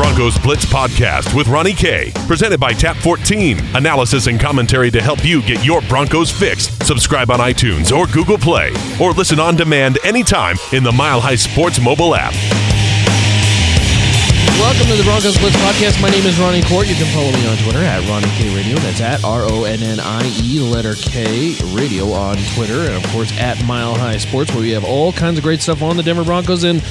Broncos Blitz podcast with Ronnie K, presented by Tap 14. Analysis and commentary to help you get your Broncos fixed. Subscribe on iTunes or Google Play, or listen on demand anytime in the Mile High Sports mobile app. Welcome to the Broncos Blitz podcast. My name is Ronnie Kohrt. You can follow me on Twitter at Ronnie K Radio. That's at R O N N I E letter K Radio on Twitter, and of course at Mile High Sports, where we have all kinds of great stuff on the Denver Broncos and.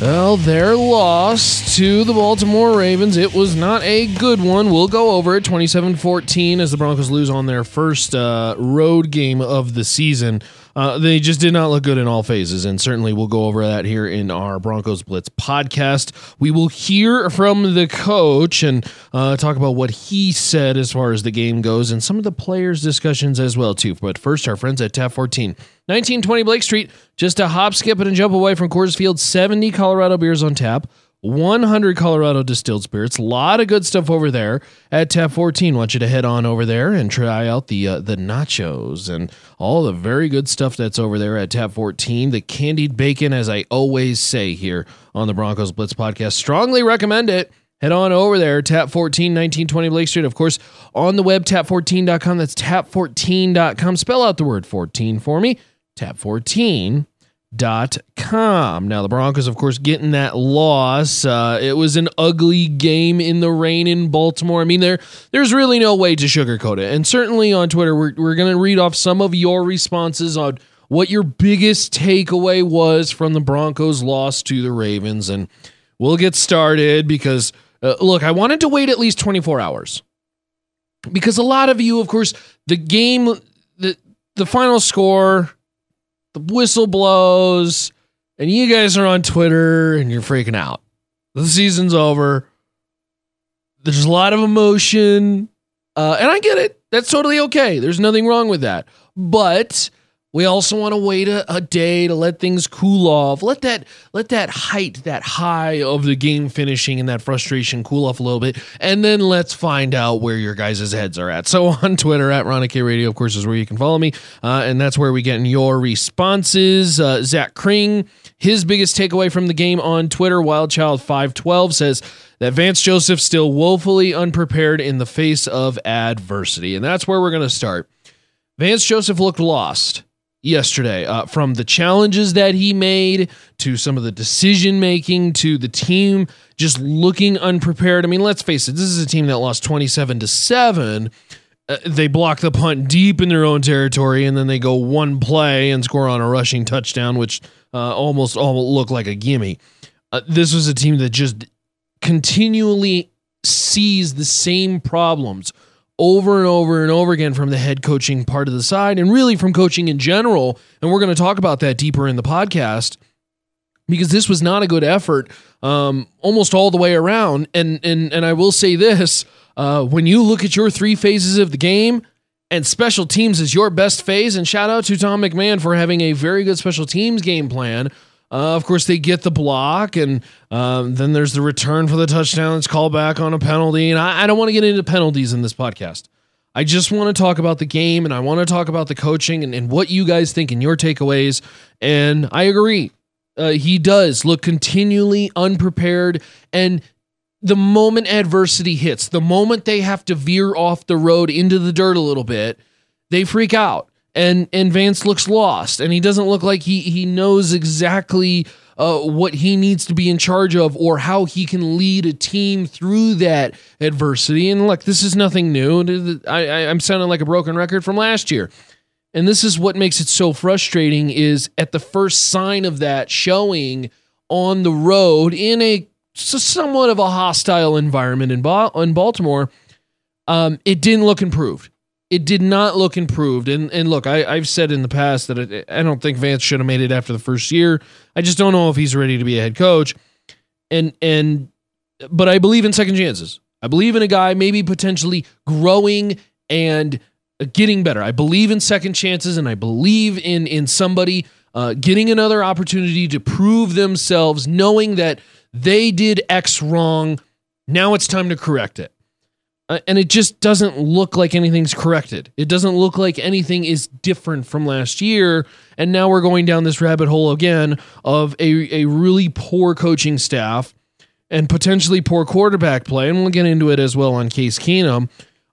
Well, their loss to the Baltimore Ravens. It was not a good one. We'll go over it 27 14 as the Broncos lose on their first uh, road game of the season. Uh, they just did not look good in all phases, and certainly we'll go over that here in our Broncos Blitz podcast. We will hear from the coach and uh, talk about what he said as far as the game goes, and some of the players' discussions as well too. But first, our friends at Tap 14, 1920 Blake Street, just a hop, skip, and a jump away from Coors Field. 70 Colorado beers on tap. 100 Colorado distilled spirits. A lot of good stuff over there at Tap 14. Want you to head on over there and try out the uh, the nachos and all the very good stuff that's over there at Tap 14. The candied bacon, as I always say here on the Broncos Blitz podcast, strongly recommend it. Head on over there, Tap 14, 1920 Blake Street. Of course, on the web, tap14.com. That's tap14.com. Spell out the word 14 for me. Tap 14 dot com. Now the Broncos, of course, getting that loss. Uh, it was an ugly game in the rain in Baltimore. I mean, there there's really no way to sugarcoat it. And certainly on Twitter, we're we're gonna read off some of your responses on what your biggest takeaway was from the Broncos' loss to the Ravens, and we'll get started because uh, look, I wanted to wait at least 24 hours because a lot of you, of course, the game, the the final score the whistle blows, and you guys are on Twitter and you're freaking out. The season's over. There's a lot of emotion. Uh, and I get it. That's totally okay. There's nothing wrong with that. But we also want to wait a, a, day to let things cool off. Let that let that height, that high of the game finishing and that frustration cool off a little bit, and then let's find out where your guys' heads are at. So on Twitter at Ronnie Radio, of course, is where you can follow me, uh, and that's where we get your responses. Uh, Zach Kring, his biggest takeaway from the game on Twitter, Wildchild five twelve says that Vance Joseph still woefully unprepared in the face of adversity, and that's where we're going to start. Vance Joseph looked lost yesterday uh, from the challenges that he made to some of the decision making to the team just looking unprepared. I mean, let's face it, this is a team that lost 27 to 7. Uh, they block the punt deep in their own territory and then they go one play and score on a rushing touchdown, which uh, almost all looked like a gimme. Uh, this was a team that just continually sees the same problems over and over and over again from the head coaching part of the side and really from coaching in general. And we're going to talk about that deeper in the podcast because this was not a good effort um, almost all the way around. And and and I will say this: uh, when you look at your three phases of the game. And special teams is your best phase. And shout out to Tom McMahon for having a very good special teams game plan. Uh, of course, they get the block, and um, then there's the return for the touchdown. It's called back on a penalty. And I, I don't want to get into penalties in this podcast. I just want to talk about the game and I want to talk about the coaching and, and what you guys think and your takeaways. And I agree. Uh, he does look continually unprepared. And the moment adversity hits, the moment they have to veer off the road into the dirt a little bit, they freak out and and Vance looks lost, and he doesn't look like he he knows exactly uh, what he needs to be in charge of or how he can lead a team through that adversity. And look, this is nothing new. I, I, I'm sounding like a broken record from last year. And this is what makes it so frustrating is at the first sign of that showing on the road in a somewhat of a hostile environment in, ba- in Baltimore, um, it didn't look improved it did not look improved. And and look, I, have said in the past that I don't think Vance should have made it after the first year. I just don't know if he's ready to be a head coach. And and but I believe in second chances. I believe in a guy maybe potentially growing and getting better. I believe in second chances, and I believe in in somebody uh, getting another opportunity to prove themselves, knowing that they did X wrong. Now it's time to correct it. Uh, and it just doesn't look like anything's corrected. It doesn't look like anything is different from last year. And now we're going down this rabbit hole again of a, a really poor coaching staff. and potentially poor quarterback play, and we'll get into it as well on Case Keenum.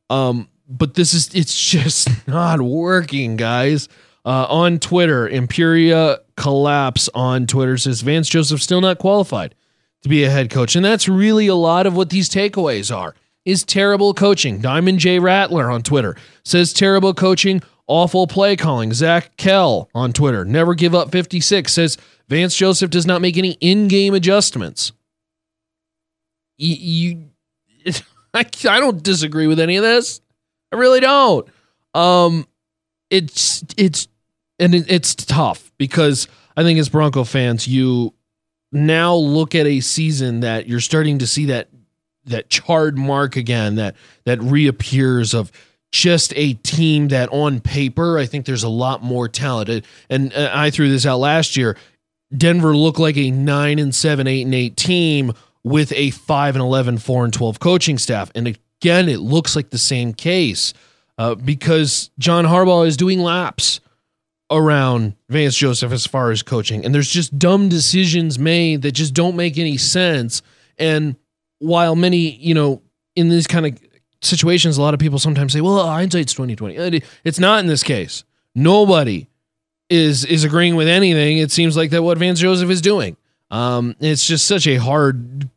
Um, but this is it's just not working, guys. Uh, on Twitter, Imperia Collapse on Twitter says Vance Joseph still not qualified to be a head coach. And that's really a lot of what these takeaways are is terrible coaching. Diamond J Rattler on Twitter says terrible coaching, awful play calling. Zach Kell on Twitter, never give up 56, says Vance Joseph does not make any in-game adjustments. You, you I, I don't disagree with any of this. I really don't. Um, it's it's and it, it's tough because I think as Bronco fans, you now look at a season that you're starting to see that that charred mark again that that reappears of just a team that on paper I think there's a lot more talented and uh, I threw this out last year Denver looked like a 9 and 7 8 and 8 team with a 5 and 11 4 and 12 coaching staff and again it looks like the same case uh, because John Harbaugh is doing laps around Vance Joseph as far as coaching. And there's just dumb decisions made that just don't make any sense. And while many, you know, in these kind of situations, a lot of people sometimes say, well, hindsight's 2020. It's not in this case. Nobody is is agreeing with anything. It seems like that what Vance Joseph is doing. Um, it's just such a hard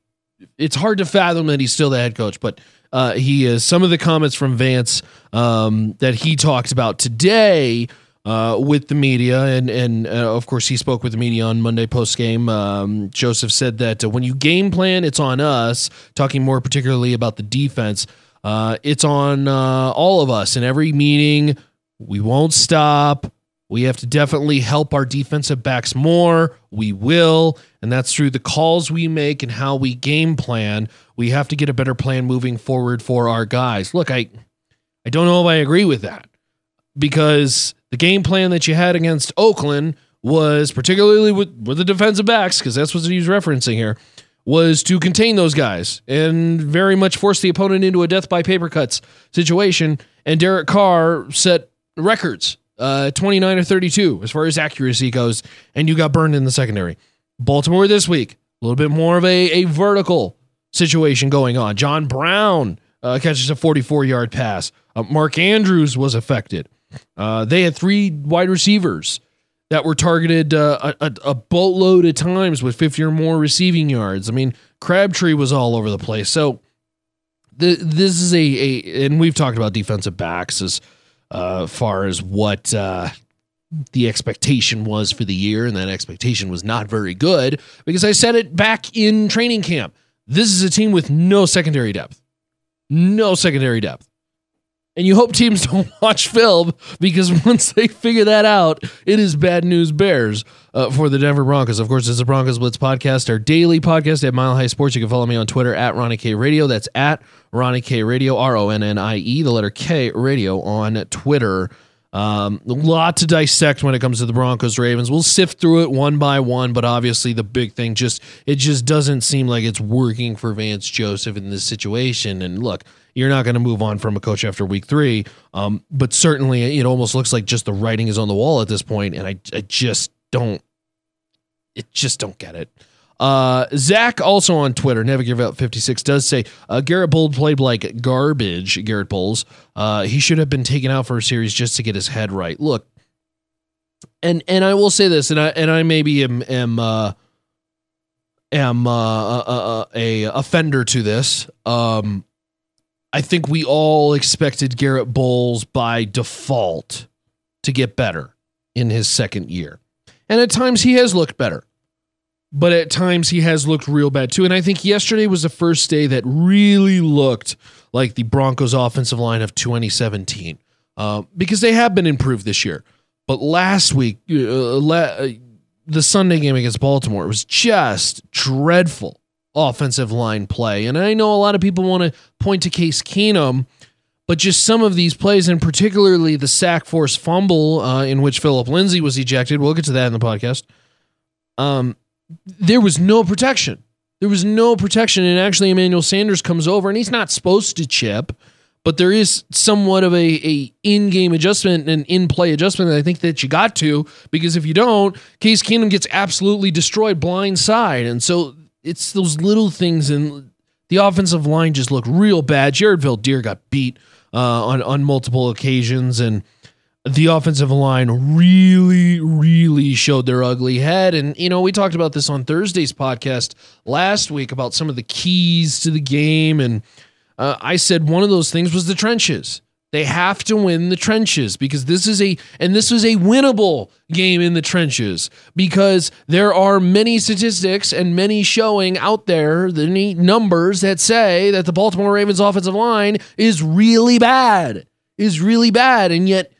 it's hard to fathom that he's still the head coach, but uh, he is. Some of the comments from Vance um, that he talked about today uh, with the media, and and uh, of course he spoke with the media on Monday post game. Um, Joseph said that uh, when you game plan, it's on us. Talking more particularly about the defense, uh, it's on uh, all of us. In every meeting, we won't stop. We have to definitely help our defensive backs more. We will, and that's through the calls we make and how we game plan. We have to get a better plan moving forward for our guys. Look, I I don't know if I agree with that because the game plan that you had against Oakland was particularly with, with the defensive backs, because that's what he's referencing here, was to contain those guys and very much force the opponent into a death by paper cuts situation. And Derek Carr set records, uh, 29 or 32 as far as accuracy goes, and you got burned in the secondary. Baltimore this week, a little bit more of a, a vertical situation going on. John Brown uh, catches a 44 yard pass. Uh, Mark Andrews was affected. Uh, they had three wide receivers that were targeted uh, a, a, boatload of times with 50 or more receiving yards. I mean, Crabtree was all over the place. So the, this is a, a, and we've talked about defensive backs as uh, far as what uh, the expectation was for the year, and that expectation was not very good because I said it back in training camp. This is a team with no secondary depth. No secondary depth. And you hope teams don't watch film because once they figure that out, it is bad news bears uh, for the Denver Broncos. Of course, it's the Broncos Blitz podcast, our daily podcast at Mile High Sports. You can follow me on Twitter at Ronnie K Radio. That's at Ronnie K Radio, R O N N I E, the letter K Radio on Twitter. Um, a lot to dissect when it comes to the Broncos Ravens. We'll sift through it one by one, but obviously the big thing just it just doesn't seem like it's working for Vance Joseph in this situation. And look, you're not going to move on from a coach after week three, um, but certainly it almost looks like just the writing is on the wall at this point, and I I just don't, it just don't get it. Uh, Zach also on Twitter, never give up 56 does say uh, Garett Bolles played like garbage. Garett Bolles. uh, he should have been taken out for a series just to get his head right. Look, and and I will say this, and I and I maybe am am uh, am uh, a, uh, uh, a offender to this. Um, I think we all expected Garett Bolles by default to get better in his second year, and at times he has looked better but at times he has looked real bad too. And I think yesterday was the first day that really looked like the Broncos offensive line of 2017 uh, because they have been improved this year. But last week, uh, la- uh, the Sunday game against Baltimore, was just dreadful offensive line play. And I know a lot of people want to point to Case Keenum, but just some of these plays, and particularly the sack force fumble uh, in which Philip Lindsay was ejected, we'll get to that in the podcast. Um, there was no protection. There was no protection. And actually, Emmanuel Sanders comes over and he's not supposed to chip, but there is somewhat of a, a in-game adjustment and in-play adjustment that I think that you got to, because if you don't, Case Keenum gets absolutely destroyed blind side. And so it's those little things and the offensive line just looked real bad. Jared Veldheer got beat uh, on on multiple occasions, and the offensive line really, really showed their ugly head. And you know, we talked about this on Thursday's podcast last week about some of the keys to the game, and uh, I said one of those things was the trenches. They have to win the trenches because this is a and this was a winnable game in the trenches because there are many statistics and many showing out there the neat numbers that say that the Baltimore Ravens offensive line is really bad. Is really bad and yet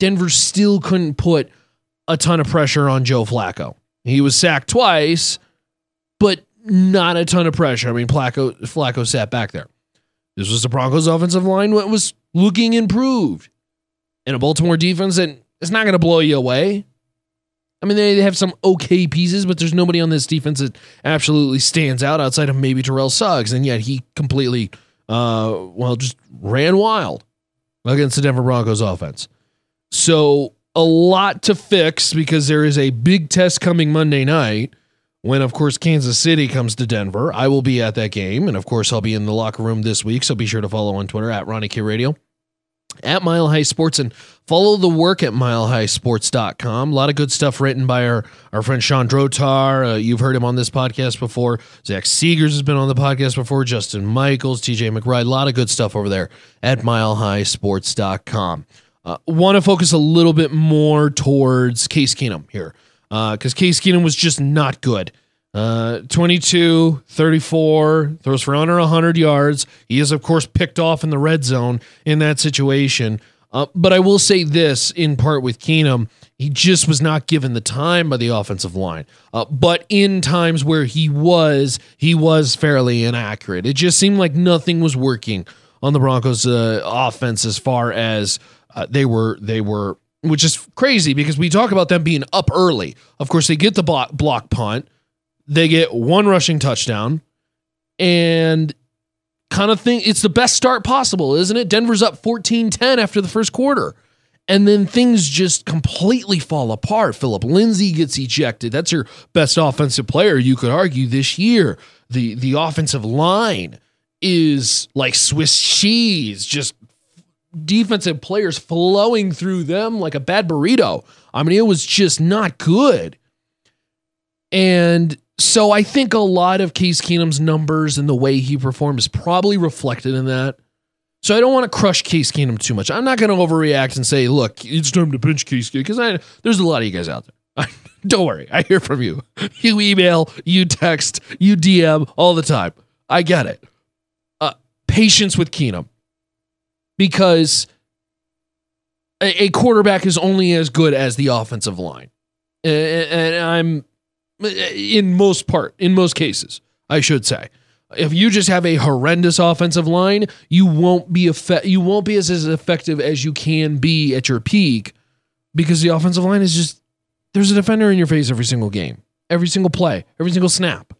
Denver still couldn't put a ton of pressure on Joe Flacco. He was sacked twice, but not a ton of pressure. I mean, Flacco Flacco sat back there. This was the Broncos offensive line what was looking improved. And a Baltimore defense that is not going to blow you away. I mean, they have some okay pieces, but there's nobody on this defense that absolutely stands out outside of maybe Terrell Suggs. And yet he completely, uh, well, just ran wild against the Denver Broncos offense. So a lot to fix because there is a big test coming Monday night when, of course, Kansas City comes to Denver. I will be at that game. And of course, I'll be in the locker room this week. So be sure to follow on Twitter at Ronnie K Radio, at Mile High Sports, and follow the work at milehighsports.com. A lot of good stuff written by our, our friend Sean Drotar. Uh, you've heard him on this podcast before. Zach Seegers has been on the podcast before. Justin Michaels, TJ McBride. A lot of good stuff over there at milehighsports.com. Uh, Want to focus a little bit more towards Case Keenum here because uh, Case Keenum was just not good. Uh, 22, 34, throws for under 100 yards. He is, of course, picked off in the red zone in that situation. Uh, but I will say this in part with Keenum, he just was not given the time by the offensive line. Uh, but in times where he was, he was fairly inaccurate. It just seemed like nothing was working on the Broncos' uh, offense as far as uh, they were they were which is crazy because we talk about them being up early. Of course, they get the block, block punt, they get one rushing touchdown, and kind of think it's the best start possible, isn't it? Denver's up 14 10 after the first quarter. And then things just completely fall apart. Philip Lindsay gets ejected. That's your best offensive player, you could argue, this year. The the offensive line is like Swiss cheese, just defensive players flowing through them like a bad burrito. I mean, it was just not good. And so I think a lot of Case Keenum's numbers and the way he performed is probably reflected in that. So I don't want to crush Case Keenum too much. I'm not going to overreact and say, look, it's time to pinch Case Keenum because there's a lot of you guys out there. don't worry. I hear from you. You email, you text, you DM all the time. I get it. Uh, patience with Keenum because a, quarterback is only as good as the offensive line. And I'm in most part, in most cases, I should say. If you just have a horrendous offensive line, you won't be effect- you won't be as, as effective as you can be at your peak because the offensive line is just there's a defender in your face every single game, every single play, every single snap.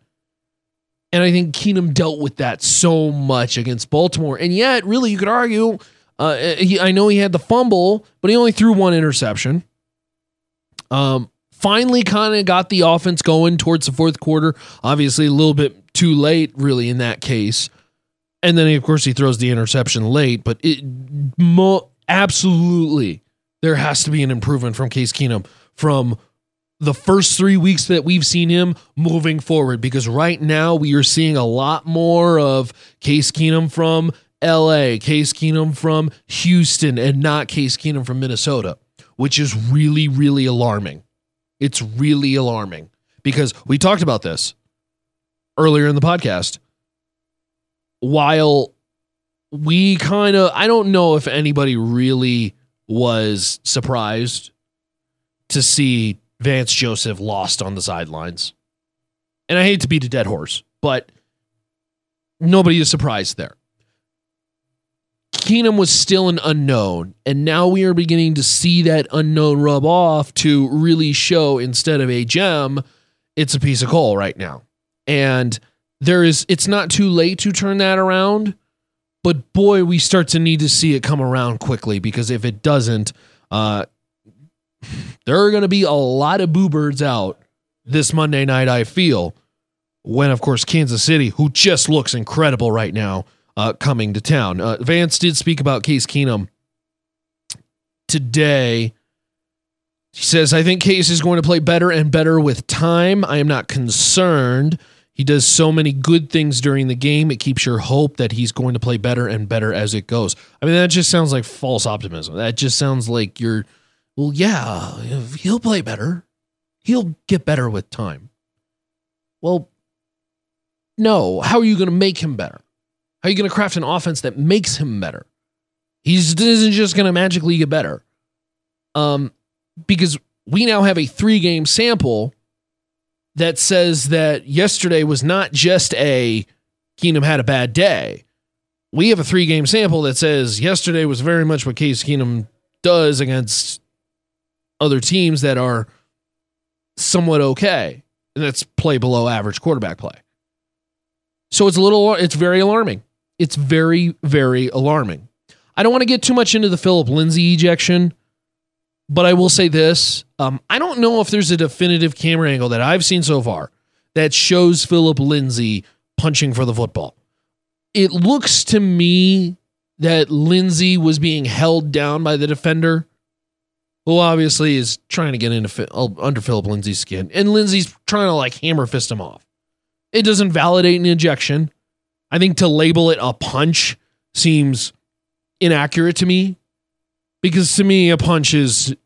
And I think Keenum dealt with that so much against Baltimore. And yet, really, you could argue, uh, he, I know he had the fumble, but he only threw one interception. Um, finally, kind of got the offense going towards the fourth quarter. Obviously, a little bit too late, really, in that case. And then, of course, he throws the interception late. But it mo- absolutely, there has to be an improvement from Case Keenum from the first three weeks that we've seen him moving forward because right now we are seeing a lot more of Case Keenum from LA, Case Keenum from Houston, and not Case Keenum from Minnesota, which is really, really alarming. It's really alarming because we talked about this earlier in the podcast. While we kind of, I don't know if anybody really was surprised to see Vance Joseph lost on the sidelines. And I hate to beat a dead horse, but nobody is surprised there. Keenum was still an unknown, and now we are beginning to see that unknown rub off to really show instead of a gem, it's a piece of coal right now. And there is it's not too late to turn that around, but boy, we start to need to see it come around quickly because if it doesn't, uh there are going to be a lot of boo birds out this Monday night, I feel, when, of course, Kansas City, who just looks incredible right now, uh, coming to town. Uh, Vance did speak about Case Keenum today. He says, I think Case is going to play better and better with time. I am not concerned. He does so many good things during the game. It keeps your hope that he's going to play better and better as it goes. I mean, that just sounds like false optimism. That just sounds like you're, well, yeah, he'll play better. He'll get better with time. Well, no. How are you going to make him better? How are you going to craft an offense that makes him better? He isn't just going to magically get better. Um, because we now have a three game sample that says that yesterday was not just a Keenum had a bad day. We have a three game sample that says yesterday was very much what Case Keenum does against other teams that are somewhat okay. And that's play below average quarterback play. So it's a little, it's very alarming. It's very, very alarming. I don't want to get too much into the Philip Lindsay ejection, but I will say this. Um, I don't know if there's a definitive camera angle that I've seen so far that shows Philip Lindsay punching for the football. It looks to me that Lindsay was being held down by the defender, who obviously is trying to get into under Philip Lindsay's skin, and Lindsay's trying to like hammer fist him off. It doesn't validate an ejection. I think to label it a punch seems inaccurate to me because to me a punch is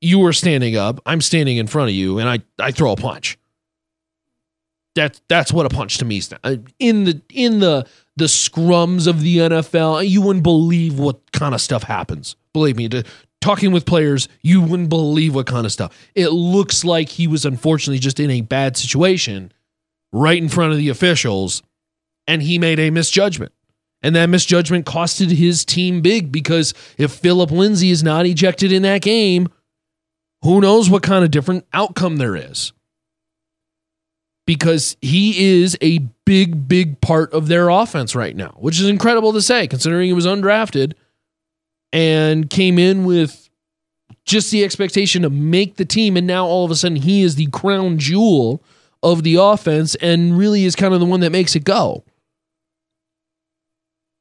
you are standing up, I'm standing in front of you, and I, I throw a punch. That that's what a punch to me is. Uh, in the in the the scrums of the NFL, you wouldn't believe what kind of stuff happens. Believe me, to, talking with players, you wouldn't believe what kind of stuff. It looks like he was unfortunately just in a bad situation right in front of the officials and he made a misjudgment. And that misjudgment costed his team big because if Philip Lindsay is not ejected in that game, who knows what kind of different outcome there is. Because he is a big, big part of their offense right now, which is incredible to say considering he was undrafted and came in with just the expectation to make the team. And now all of a sudden he is the crown jewel of the offense and really is kind of the one that makes it go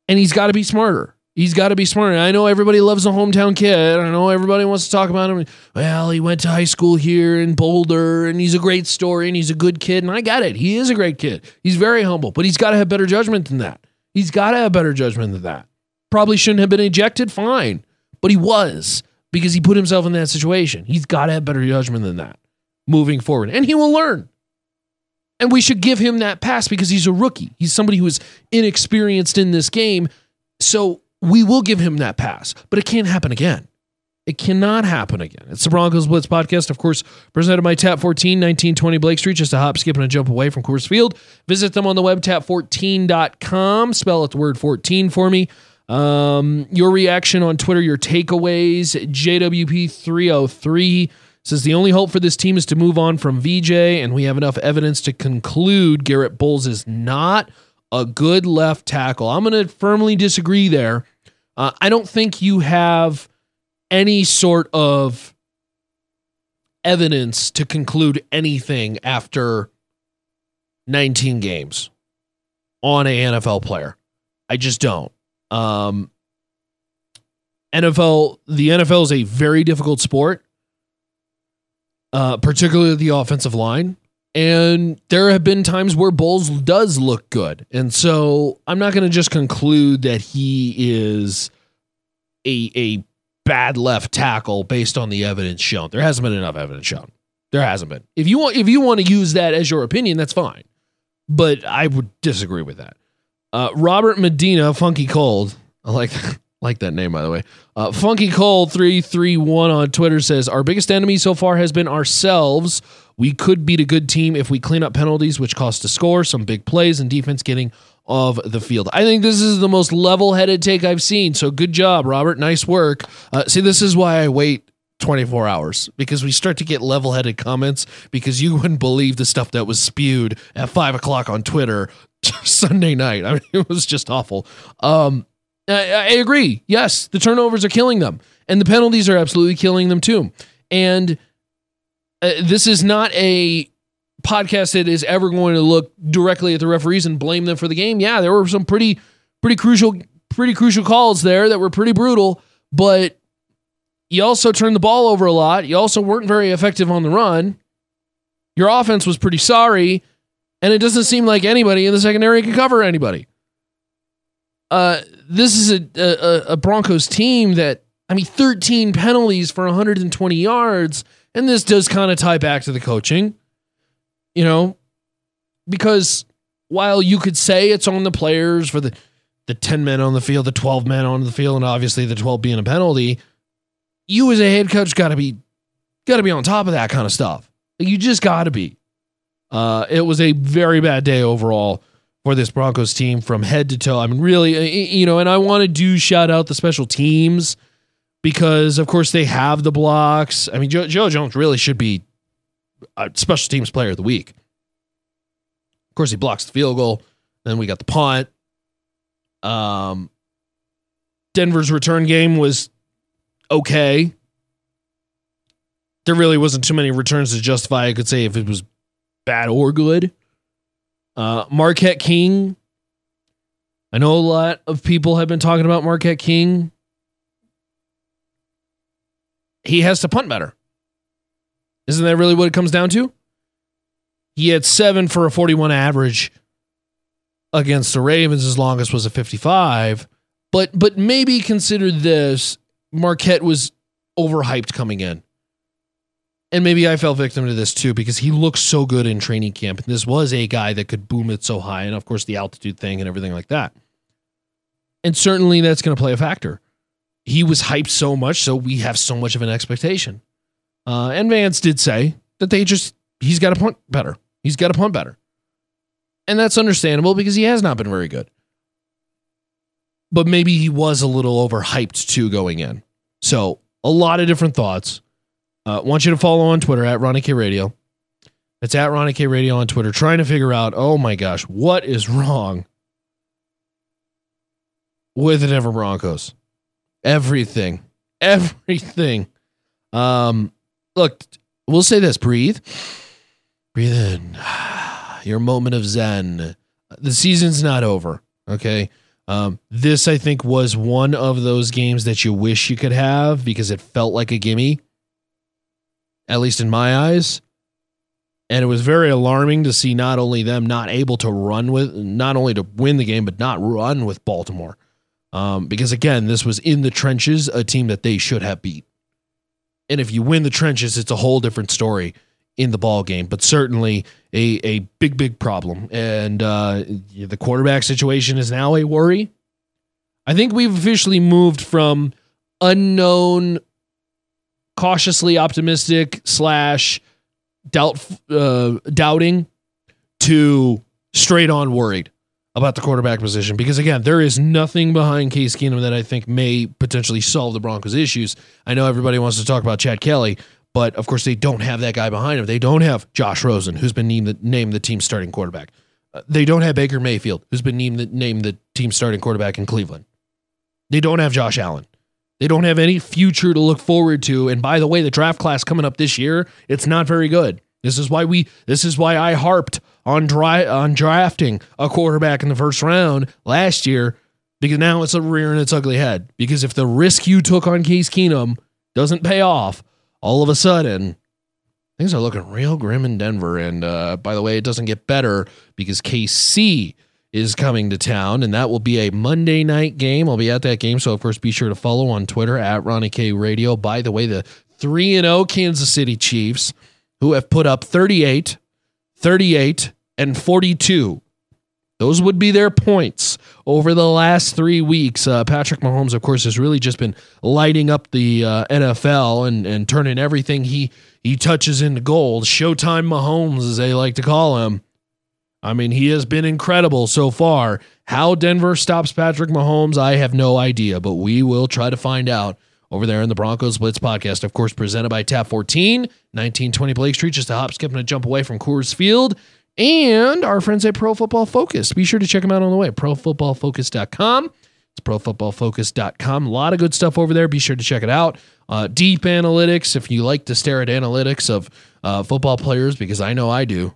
and he's got to be smarter. He's got to be smarter. I know everybody loves a hometown kid. I know everybody wants to talk about him. Well, he went to high school here in Boulder and he's a great story and he's a good kid. And I get it. He is a great kid. He's very humble, but he's got to have better judgment than that. He's got to have better judgment than that. Probably shouldn't have been ejected, fine. But he was because he put himself in that situation. He's got to have better judgment than that moving forward. And he will learn. And we should give him that pass because he's a rookie. He's somebody who is inexperienced in this game. So we will give him that pass, but it can't happen again. It cannot happen again. It's the Broncos Blitz podcast, of course, presented by Tap 14, 1920 Blake Street, just a hop, skip, and a jump away from Coors Field. Visit them on the web, tap14.com. Spell out the word 14 for me. Um, your reaction on Twitter, your takeaways, JWP303 says the only hope for this team is to move on from VJ, and we have enough evidence to conclude Garett Bolles is not a good left tackle. I'm going to firmly disagree there. Uh, I don't think you have any sort of evidence to conclude anything after 19 games on a NFL player. I just don't. Um, NFL, the NFL is a very difficult sport uh, particularly the offensive line. And there have been times where Bolles does look good. And so I'm not going to just conclude that he is a, a bad left tackle based on the evidence shown. There hasn't been enough evidence shown. There hasn't been. If you want if you want to use that as your opinion, that's fine. But I would disagree with that. Uh, Robert Medina, Funky Cold. I like like that name, by the way. Uh, Funky Cold three three one on Twitter says our biggest enemy so far has been ourselves. We could beat a good team if we clean up penalties, which cost a score, some big plays, and defense getting of the field. I think this is the most level-headed take I've seen. So good job, Robert. Nice work. Uh, see, this is why I wait 24 hours because we start to get level headed comments because you wouldn't believe the stuff that was spewed at five o'clock on Twitter Sunday night. I mean, it was just awful. Um, I, I agree. Yes, the turnovers are killing them, and the penalties are absolutely killing them too. And uh, this is not a podcast that is ever going to look directly at the referees and blame them for the game. Yeah, there were some pretty pretty crucial pretty crucial calls there that were pretty brutal, but you also turned the ball over a lot. You also weren't very effective on the run. Your offense was pretty sorry, and it doesn't seem like anybody in the secondary can cover anybody. Uh, this is a, a, a Broncos team that I mean, 13 penalties for 120 yards, and this does kind of tie back to the coaching, you know, because while you could say it's on the players for the the 10 men on the field, the 12 men on the field, and obviously the 12 being a penalty, you as a head coach got to be got to be on top of that kind of stuff. You just got to be. Uh, it was a very bad day overall for this Broncos team from head to toe. I mean, really, you know, and I want to do shout out the special teams because, of course, they have the blocks. I mean, Joe, Joe Jones really should be a special teams player of the week. Of course, he blocks the field goal. Then we got the punt. Um, Denver's return game was okay. There really wasn't too many returns to justify. I could say if it was bad or good. Uh, Marquette King. I know a lot of people have been talking about Marquette King. He has to punt better. Isn't that really what it comes down to? He had seven for a 41 average against the Ravens. His longest was a 55. But but maybe consider this Marquette was overhyped coming in. And maybe I fell victim to this too because he looked so good in training camp. This was a guy that could boom it so high. And of course, the altitude thing and everything like that. And certainly that's going to play a factor. He was hyped so much, so we have so much of an expectation. Uh, and Vance did say that they just, he's got to punt better. He's got to punt better. And that's understandable because he has not been very good but maybe he was a little overhyped too going in. So a lot of different thoughts. Uh, want you to follow on Twitter at Ronnie K Radio. It's at Ronnie K Radio on Twitter, trying to figure out, oh my gosh, what is wrong with the Denver Broncos? Everything, everything. Um, look, we'll say this: breathe, breathe in. Your moment of zen. The season's not over. Okay. Um, this, I think, was one of those games that you wish you could have because it felt like a gimme, at least in my eyes. And it was very alarming to see not only them not able to run with, not only to win the game, but not run with Baltimore. Um, because again, this was in the trenches, a team that they should have beat. And if you win the trenches, it's a whole different story in the ball game, but certainly a a big big problem. And uh, the quarterback situation is now a worry. I think we've officially moved from unknown, cautiously optimistic slash doubt uh, doubting to straight on worried about the quarterback position because again, there is nothing behind Case Keenum that I think may potentially solve the Broncos' issues. I know everybody wants to talk about Chad Kelly, but of course, they don't have that guy behind him. They don't have Josh Rosen, who's been named the, named the team starting quarterback. Uh, they don't have Baker Mayfield, who's been named the, named the team starting quarterback in Cleveland. They don't have Josh Allen. They don't have any future to look forward to. And by the way, the draft class coming up this year, it's not very good. This is why we. This is why I harped on dry on drafting a quarterback in the first round last year because now it's a rear rearing its ugly head. Because if the risk you took on Case Keenum doesn't pay off, all of a sudden, things are looking real grim in Denver. And uh, by the way, it doesn't get better because KC is coming to town, and that will be a Monday night game. I'll be at that game, so of course, be sure to follow on Twitter at Ronnie K Radio. By the way, the 3 and 0 Kansas City Chiefs, who have put up 38, 38, and 42 those would be their points over the last three weeks. Uh, Patrick Mahomes, of course, has really just been lighting up the uh, NFL and, and turning everything he he touches into gold. Showtime Mahomes, as they like to call him. I mean, he has been incredible so far. How Denver stops Patrick Mahomes, I have no idea, but we will try to find out over there in the Broncos Blitz podcast, of course, presented by Tap 14, 1920 Blake Street, just a hop, skip, and a jump away from Coors Field and our friends at Pro Football Focus. Be sure to check them out on the way, profootballfocus.com. It's profootballfocus.com. A lot of good stuff over there. Be sure to check it out. Uh, deep analytics, if you like to stare at analytics of uh, football players, because I know I do.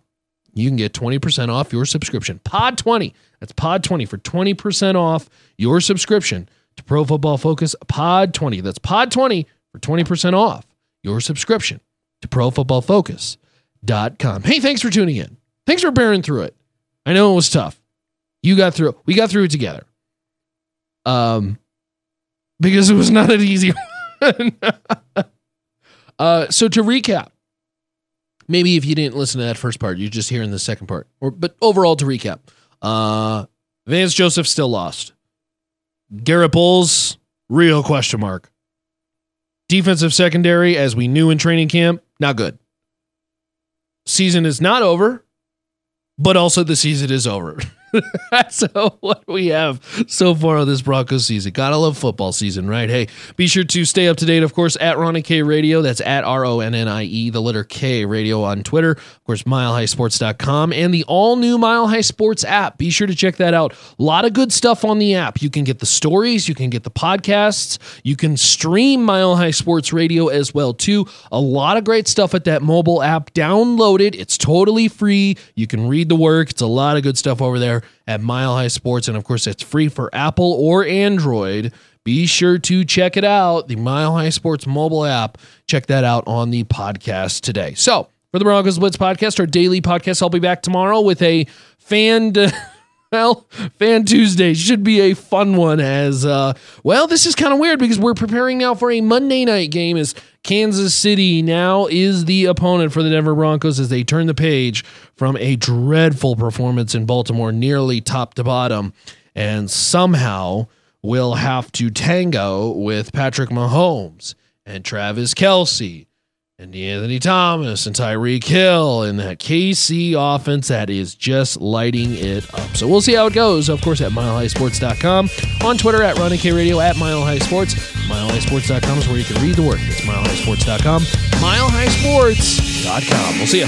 You can get 20% off your subscription. Pod 20. That's Pod 20 for 20% off your subscription to Pro Football Focus. Pod 20. That's Pod 20 for 20% off your subscription to ProFootballFocus.com. Hey, thanks for tuning in. Thanks for bearing through it. I know it was tough. You got through. We got through it together. Um, because it was not an easy one. uh, so to recap, maybe if you didn't listen to that first part, you're just hearing the second part. Or, but overall, to recap, uh, Vance Joseph still lost. Garett Bolles, real question mark. Defensive secondary, as we knew in training camp, not good. Season is not over, but also the season is over. That's what we have so far on this Broncos season. Gotta love football season, right? Hey, be sure to stay up to date, of course, at Ronnie K Radio. That's at R O N N I E, the letter K Radio on Twitter. Of course, milehighsports.com and the all new Mile High Sports app. Be sure to check that out. A lot of good stuff on the app. You can get the stories, you can get the podcasts, you can stream Mile High Sports Radio as well, too. A lot of great stuff at that mobile app. Download it, it's totally free. You can read the work, it's a lot of good stuff over there at Mile High Sports. And of course, it's free for Apple or Android. Be sure to check it out, the Mile High Sports mobile app. Check that out on the podcast today. So, for the Broncos Blitz podcast, our daily podcast, I'll be back tomorrow with a fan. well, Fan Tuesday should be a fun one as uh well, this is kind of weird because we're preparing now for a Monday night game as Kansas City now is the opponent for the Denver Broncos as they turn the page from a dreadful performance in Baltimore, nearly top to bottom, and somehow will have to tango with Patrick Mahomes and Travis Kelce and Anthony Thomas and Tyreek Hill and that KC offense that is just lighting it up. So we'll see how it goes, of course, at milehighsports.com, on Twitter at Ronnie K Radio, at Mile High Sports. Milehighsports.com is where you can read the work. It's milehighsports.com, milehighsports.com. We'll see you.